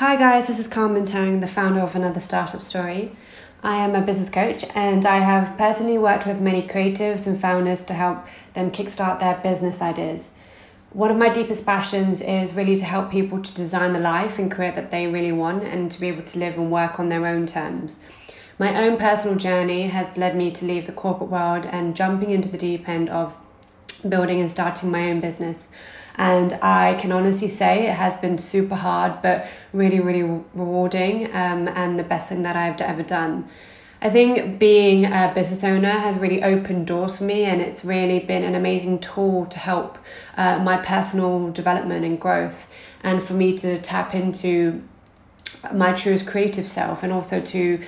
Hi guys, this is Karmen Tang, the founder of Another Startup Story. I am a business coach and I have personally worked with many creatives and founders to help them kickstart their business ideas. One of my deepest passions is really to help people to design the life and career that they really want and to be able to live and work on their own terms. My own personal journey has led me to leave the corporate world and jumping into the deep end of building and starting my own business. And I can honestly say it has been super hard, but really, really rewarding um, and the best thing that I've ever done. I think being a business owner has really opened doors for me, and it's really been an amazing tool to help uh, my personal development and growth, and for me to tap into my truest creative self, and also to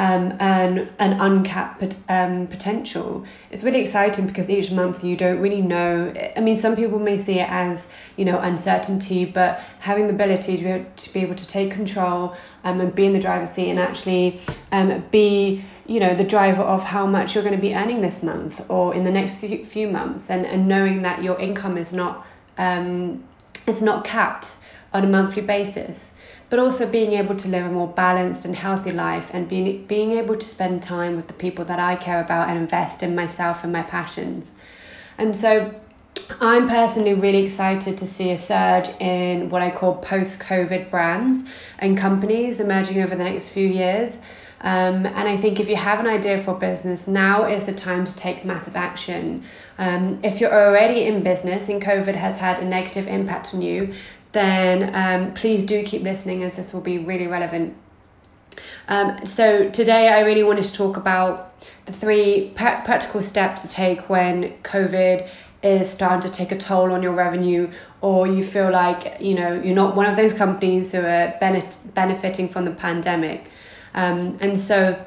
um, an, an uncapped um, potential. It's really exciting because each month you don't really know. I mean, some people may see it as, you know, uncertainty, but having the ability to be able to, be able to take control um, and be in the driver's seat and actually um, be, you know, the driver of how much you're going to be earning this month or in the next few months and, and knowing that your income is not, um, is not capped on a monthly basis but also being able to live a more balanced and healthy life and being, being able to spend time with the people that I care about and invest in myself and my passions. And so I'm personally really excited to see a surge in what I call post COVID brands and companies emerging over the next few years. Um, and I think if you have an idea for business, now is the time to take massive action. Um, if you're already in business and COVID has had a negative impact on you, then um, please do keep listening as this will be really relevant. Um, so today I really wanted to talk about the three pra- practical steps to take when COVID is starting to take a toll on your revenue or you feel like you know you're not one of those companies who are benefiting from the pandemic um, and so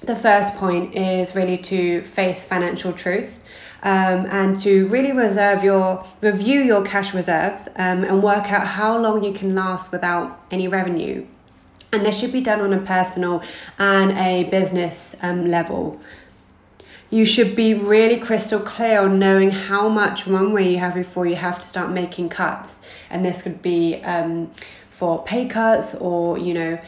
the first point is really to face financial truth um, and to really reserve your review your cash reserves um, and work out how long you can last without any revenue. And this should be done on a personal and a business um, level. You should be really crystal clear on knowing how much runway you have before you have to start making cuts. And this could be um, for pay cuts or you know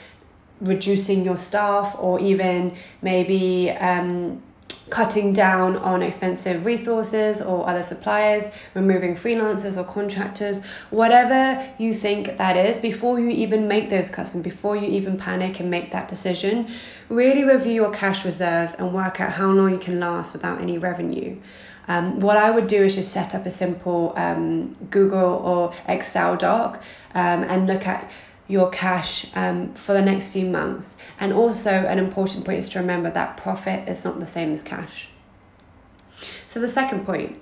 reducing your staff or even maybe um, cutting down on expensive resources or other suppliers, removing freelancers or contractors, whatever you think that is, before you even make those cuts and before you even panic and make that decision, really review your cash reserves and work out how long you can last without any revenue. Um, what I would do is just set up a simple um, Google or Excel doc um, and look at your cash um, for the next few months. And also, an important point is to remember that profit is not the same as cash. So, the second point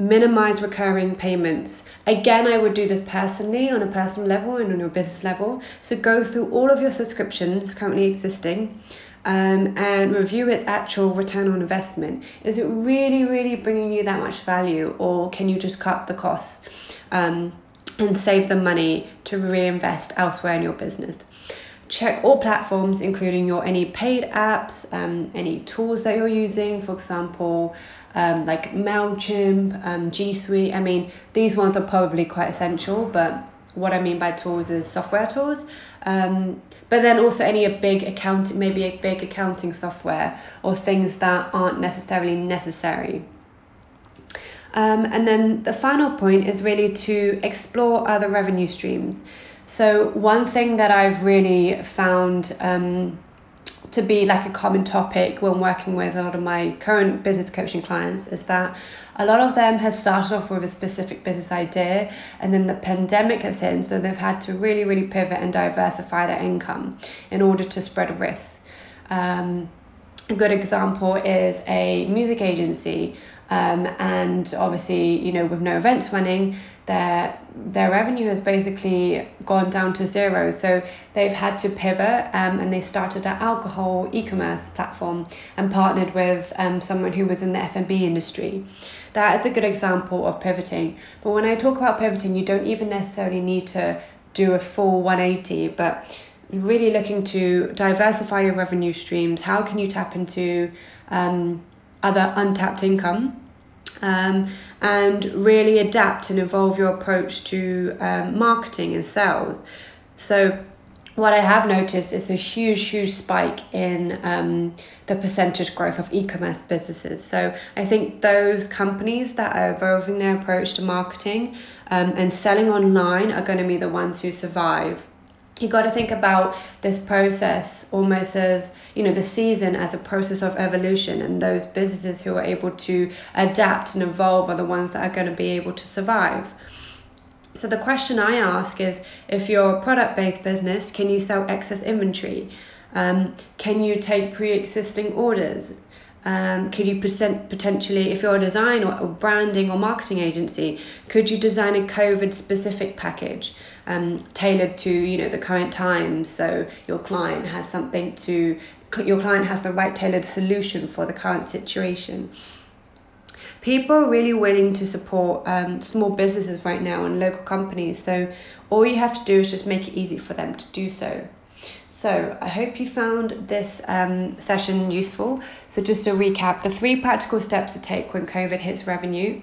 minimize recurring payments. Again, I would do this personally on a personal level and on your business level. So, go through all of your subscriptions currently existing. Um, and review its actual return on investment. Is it really, really bringing you that much value, or can you just cut the costs? Um, and save the money to reinvest elsewhere in your business. Check all platforms, including your any paid apps, um, any tools that you're using, for example, um, like MailChimp, um, G Suite. I mean, these ones are probably quite essential, but what I mean by tools is software tools. Um, but then also any a big account, maybe a big accounting software or things that aren't necessarily necessary. Um, and then the final point is really to explore other revenue streams. So, one thing that I've really found um, to be like a common topic when working with a lot of my current business coaching clients is that a lot of them have started off with a specific business idea and then the pandemic has hit, so they've had to really, really pivot and diversify their income in order to spread risk. Um, a good example is a music agency um, and obviously, you know, with no events running, their their revenue has basically gone down to zero. So they've had to pivot, um, and they started an alcohol e-commerce platform and partnered with um, someone who was in the F and B industry. That is a good example of pivoting. But when I talk about pivoting, you don't even necessarily need to do a full one eighty, but really looking to diversify your revenue streams. How can you tap into um, other untapped income um, and really adapt and evolve your approach to um, marketing and sales. So, what I have noticed is a huge, huge spike in um, the percentage growth of e commerce businesses. So I think those companies that are evolving their approach to marketing um, and selling online are going to be the ones who survive. You got to think about this process almost as you know the season as a process of evolution, and those businesses who are able to adapt and evolve are the ones that are going to be able to survive. So the question I ask is if you're a product based business, can you sell excess inventory? Um, can you take pre existing orders? Um, could you present potentially, if you're a design or, or branding or marketing agency, could you design a COVID specific package um, tailored to you know the current times? So your client has something to, your client has the right tailored solution for the current situation people are really willing to support um, small businesses right now and local companies. So all you have to do is just make it easy for them to do so. So I hope you found this um, session useful. So just to recap, the three practical steps to take when COVID hits revenue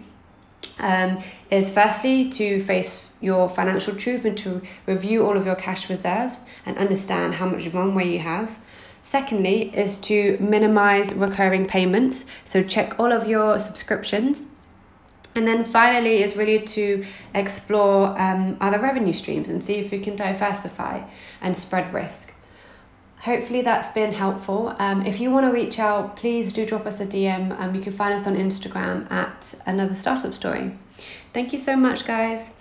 um, is firstly to face your financial truth and to review all of your cash reserves and understand how much runway you have. Secondly, is to minimize recurring payments. So check all of your subscriptions. And then finally, is really to explore um, other revenue streams and see if you can diversify and spread risk. Hopefully, that's been helpful. Um, if you want to reach out, please do drop us a DM. Um, you can find us on Instagram at another startup story. Thank you so much, guys.